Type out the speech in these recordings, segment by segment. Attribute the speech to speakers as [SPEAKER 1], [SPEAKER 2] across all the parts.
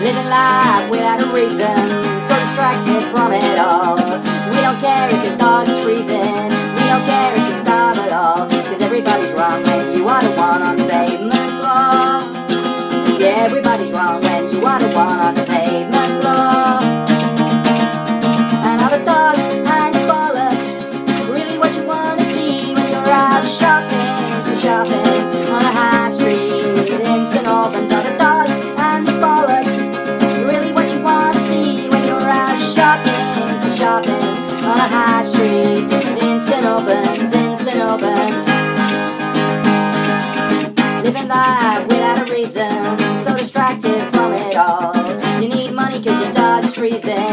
[SPEAKER 1] Living life without a reason, so distracted from it all. We don't care if your dog is freezing, we don't care if you starve at all. Cause everybody's wrong when you are the one on the pavement floor. Oh, yeah, everybody's wrong when you are the one on the pavement street in St. Albans, in St. Albans. Living life without a reason, so distracted from it all. You need money cause your dog is freezing.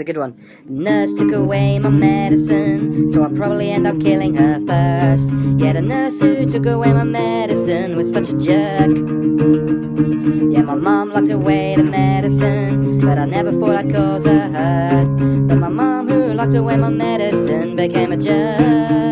[SPEAKER 1] A good one. Nurse took away my medicine, so I'll probably end up killing her first. Yeah, the nurse who took away my medicine was such a jerk. Yeah, my mom locked away the medicine, but I never thought I'd cause her hurt. But my mom who locked away my medicine became a jerk.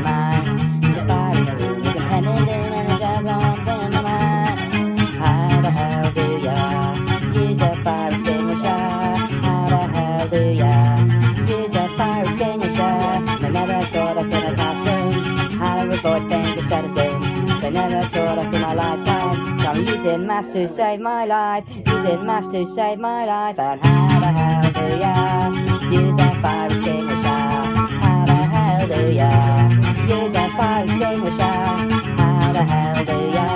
[SPEAKER 1] My a fire mind. How the do use a fire a fire extinguisher? They never taught us in a classroom how never taught us in my lifetime. I'm using maths to save my life, using maths to save my life. And how the hell do ya use a fire extinguisher? Ya use a fire extinguisher? How the hell do ya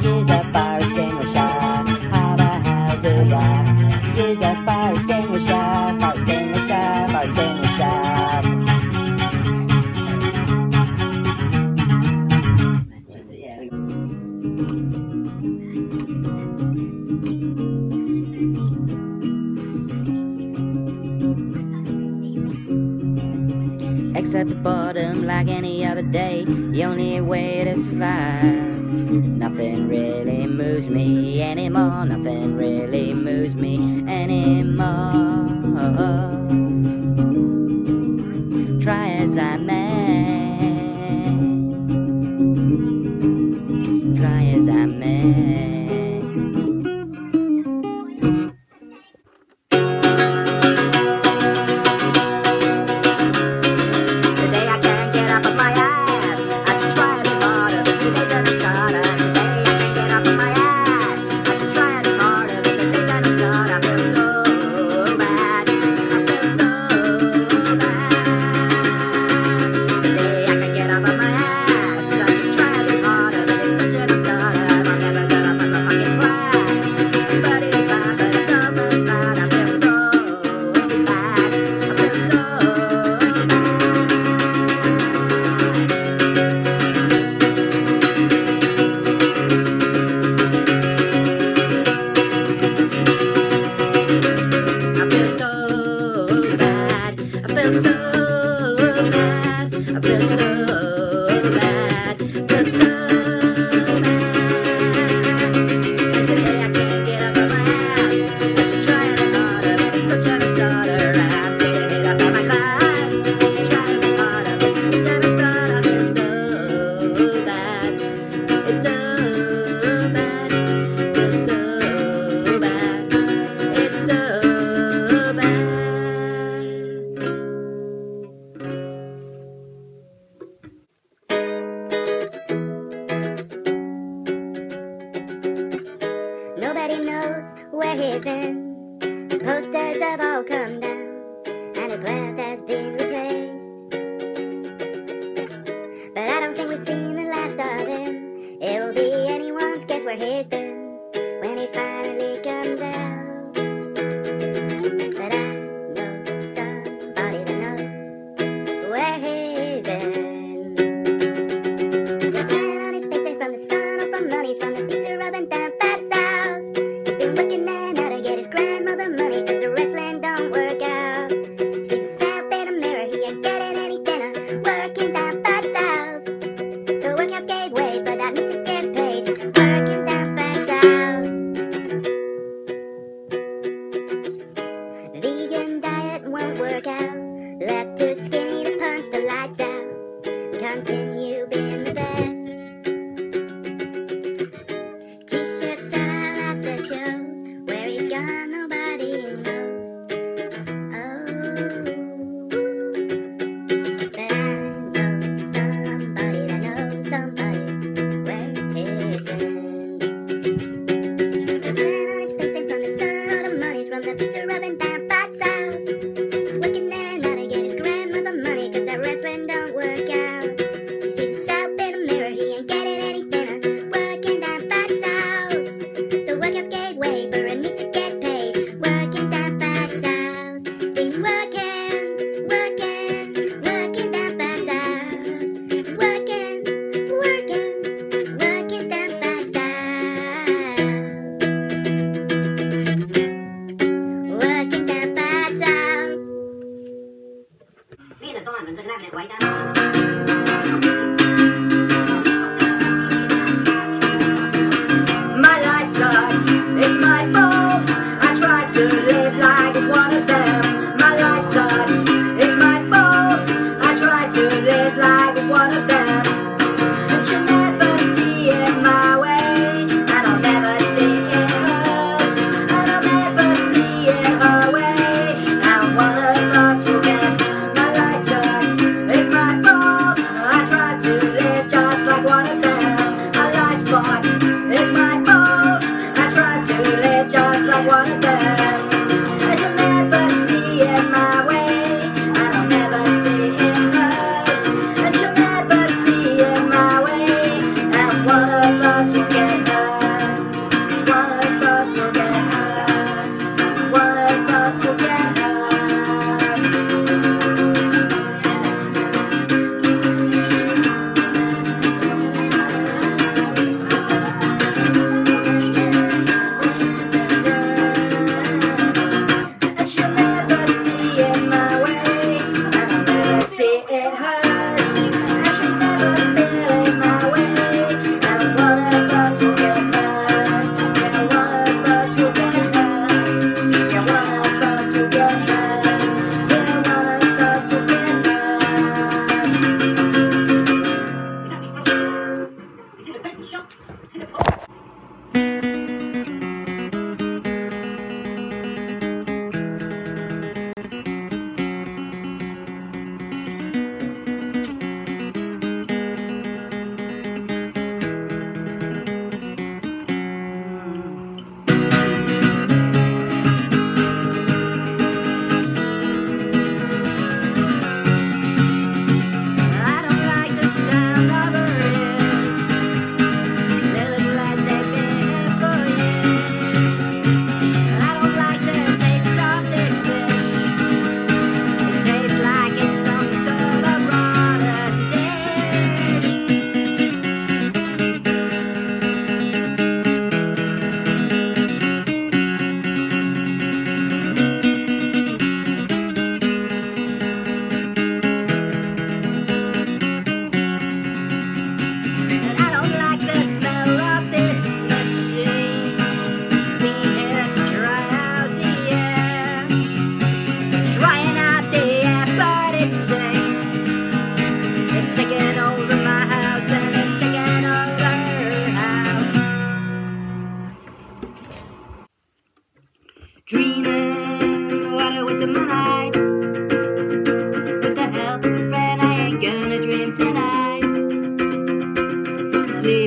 [SPEAKER 1] use a fire extinguisher? How the hell do ya use a? Fire extinguisher, Except the bottom, like any other day, the only way to survive. Nothing really moves me anymore, nothing really moves me anymore.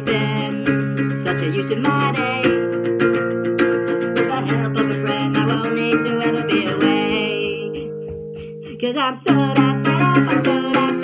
[SPEAKER 2] been
[SPEAKER 1] such a use in my day. With the help of a friend, I won't need to ever be away. Cause I'm so damn fed up, I'm so damn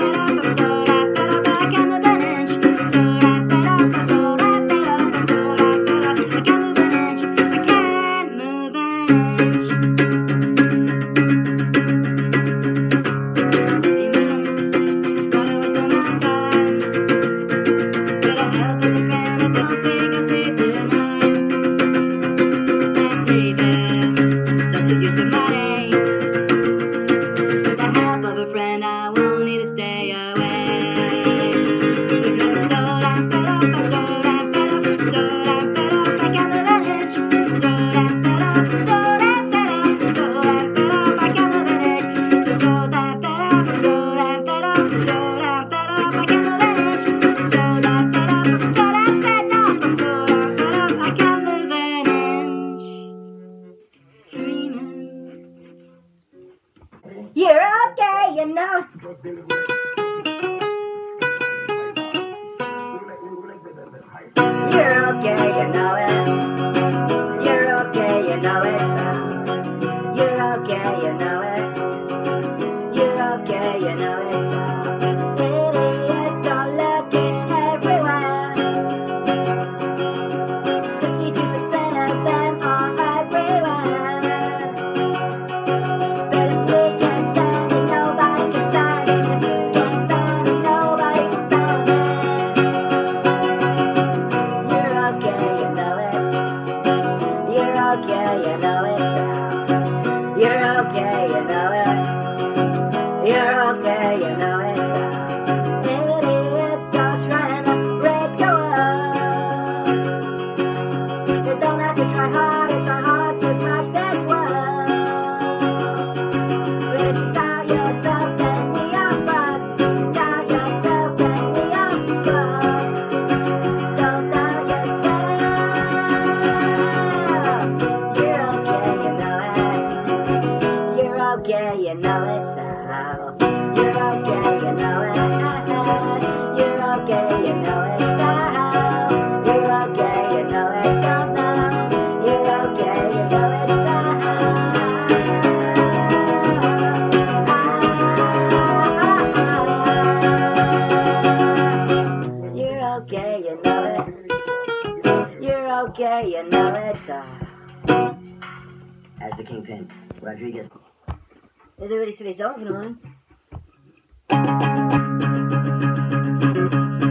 [SPEAKER 1] seleção no final, né?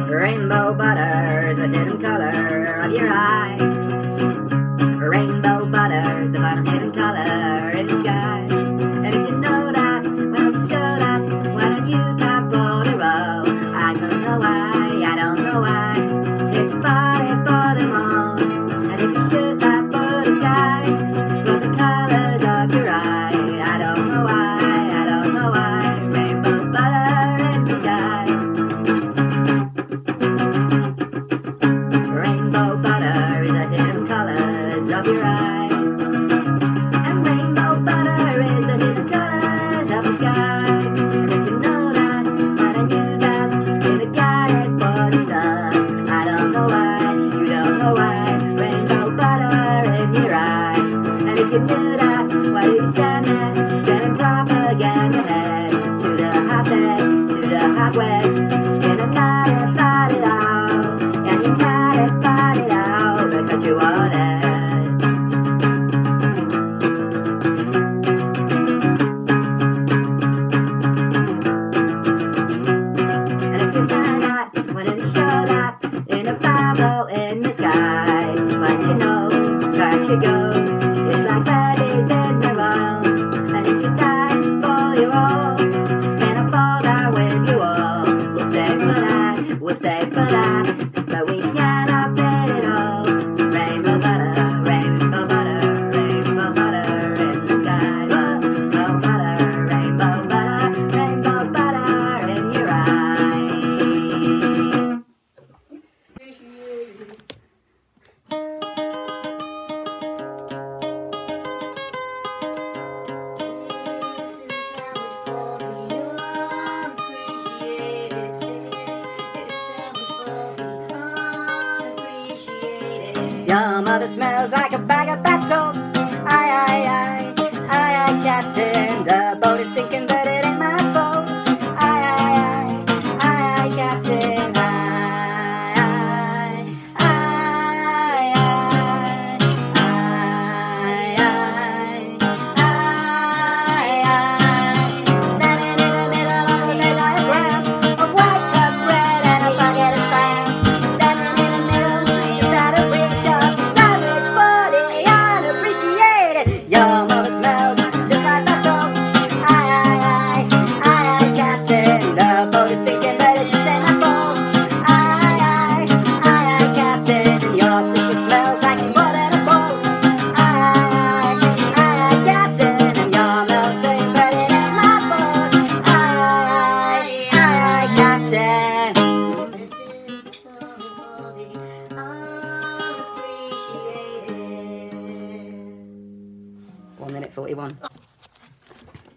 [SPEAKER 1] Rainbow butter, is a dim color of your eyes. get out.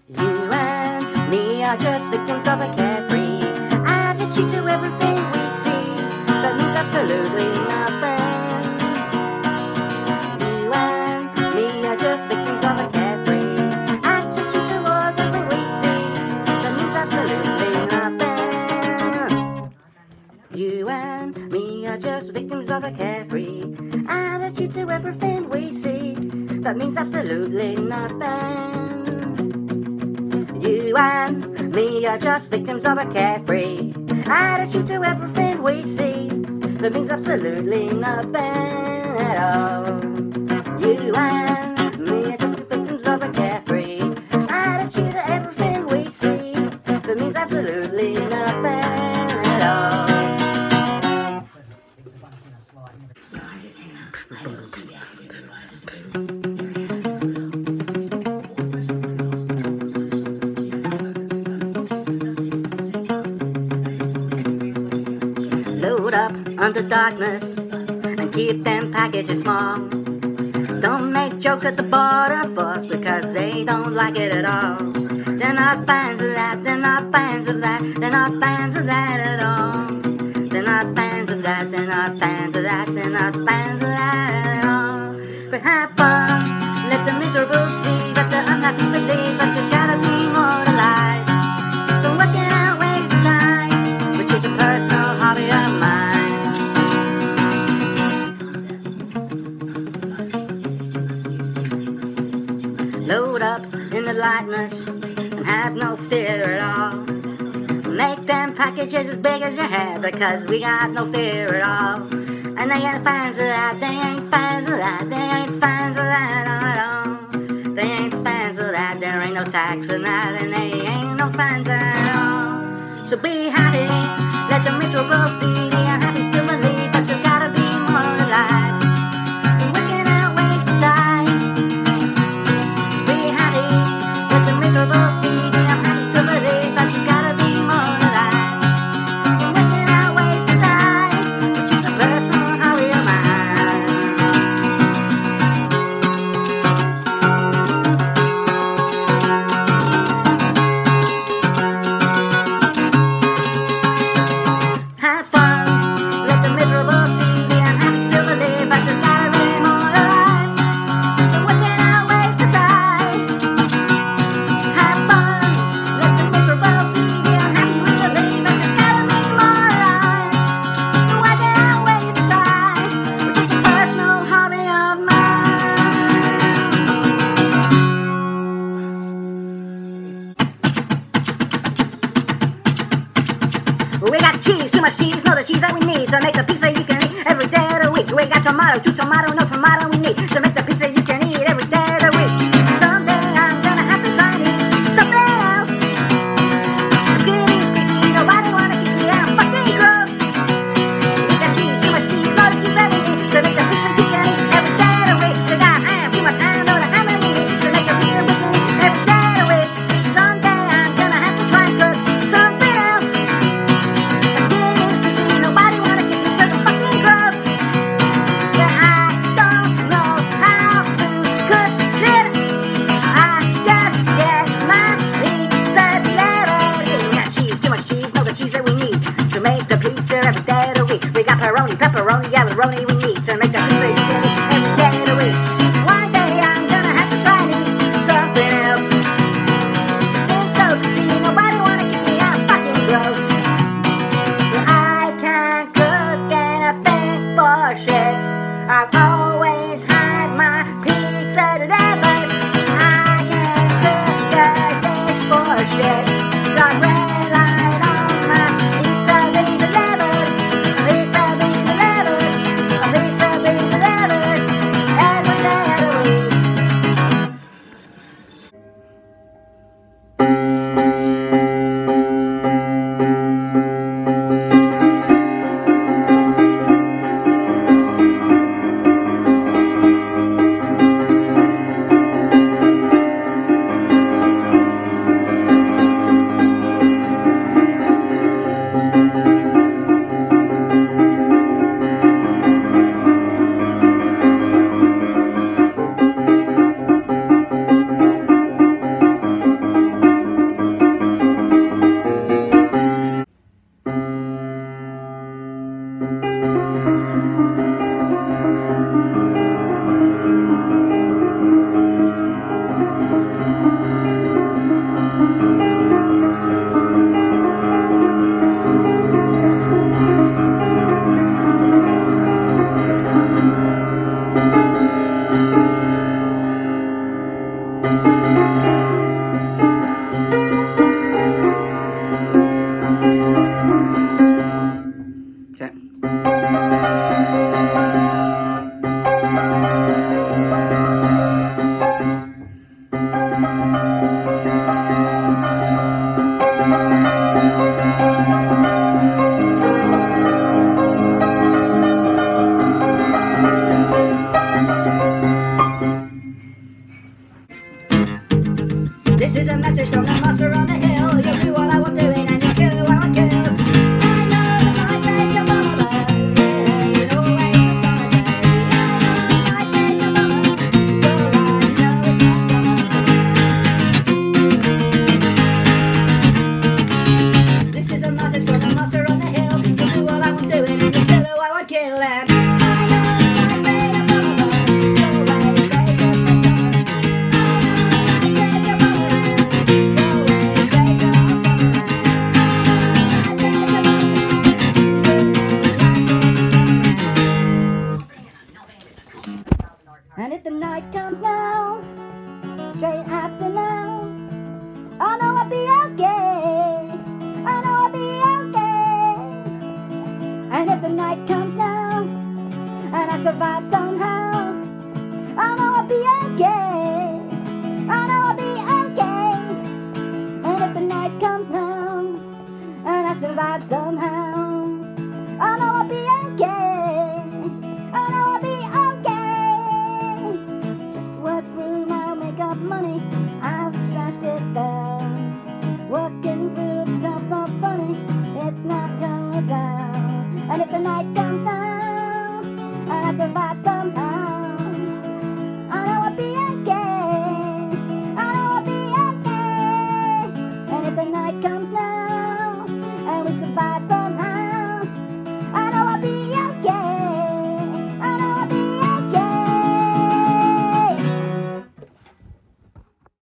[SPEAKER 1] You and me are just victims of a carefree attitude to everything we see. That means absolutely nothing. You and me are just victims of a carefree attitude towards everything we see. That means absolutely nothing. You and me are just victims of a carefree attitude to everything we see. That means absolutely nothing. You and me are just victims of a carefree attitude to everything we see. That means absolutely nothing at all. Darkness and keep them packages small. Don't make jokes at the border force because they don't like it at all. They're not fans of that, they're not fans of that, they're not fans of that at all. They're not fans of that, they're not fans of that, they're not fans of that at all. But have fun, let the miserable see, but the unhappy believe that there's gotta because we got no fear at all. And they ain't fans of that, they ain't fans of that, they ain't fans of that at all. They ain't fans of that, there ain't no tax in that, and they ain't no fans at all. So be happy, let the miserable see the unhappy cheese, that we need to make the pizza you can eat every day of the week. We got tomato, two tomato, no tomato pepperoni, yeah, pepperoni we need to make the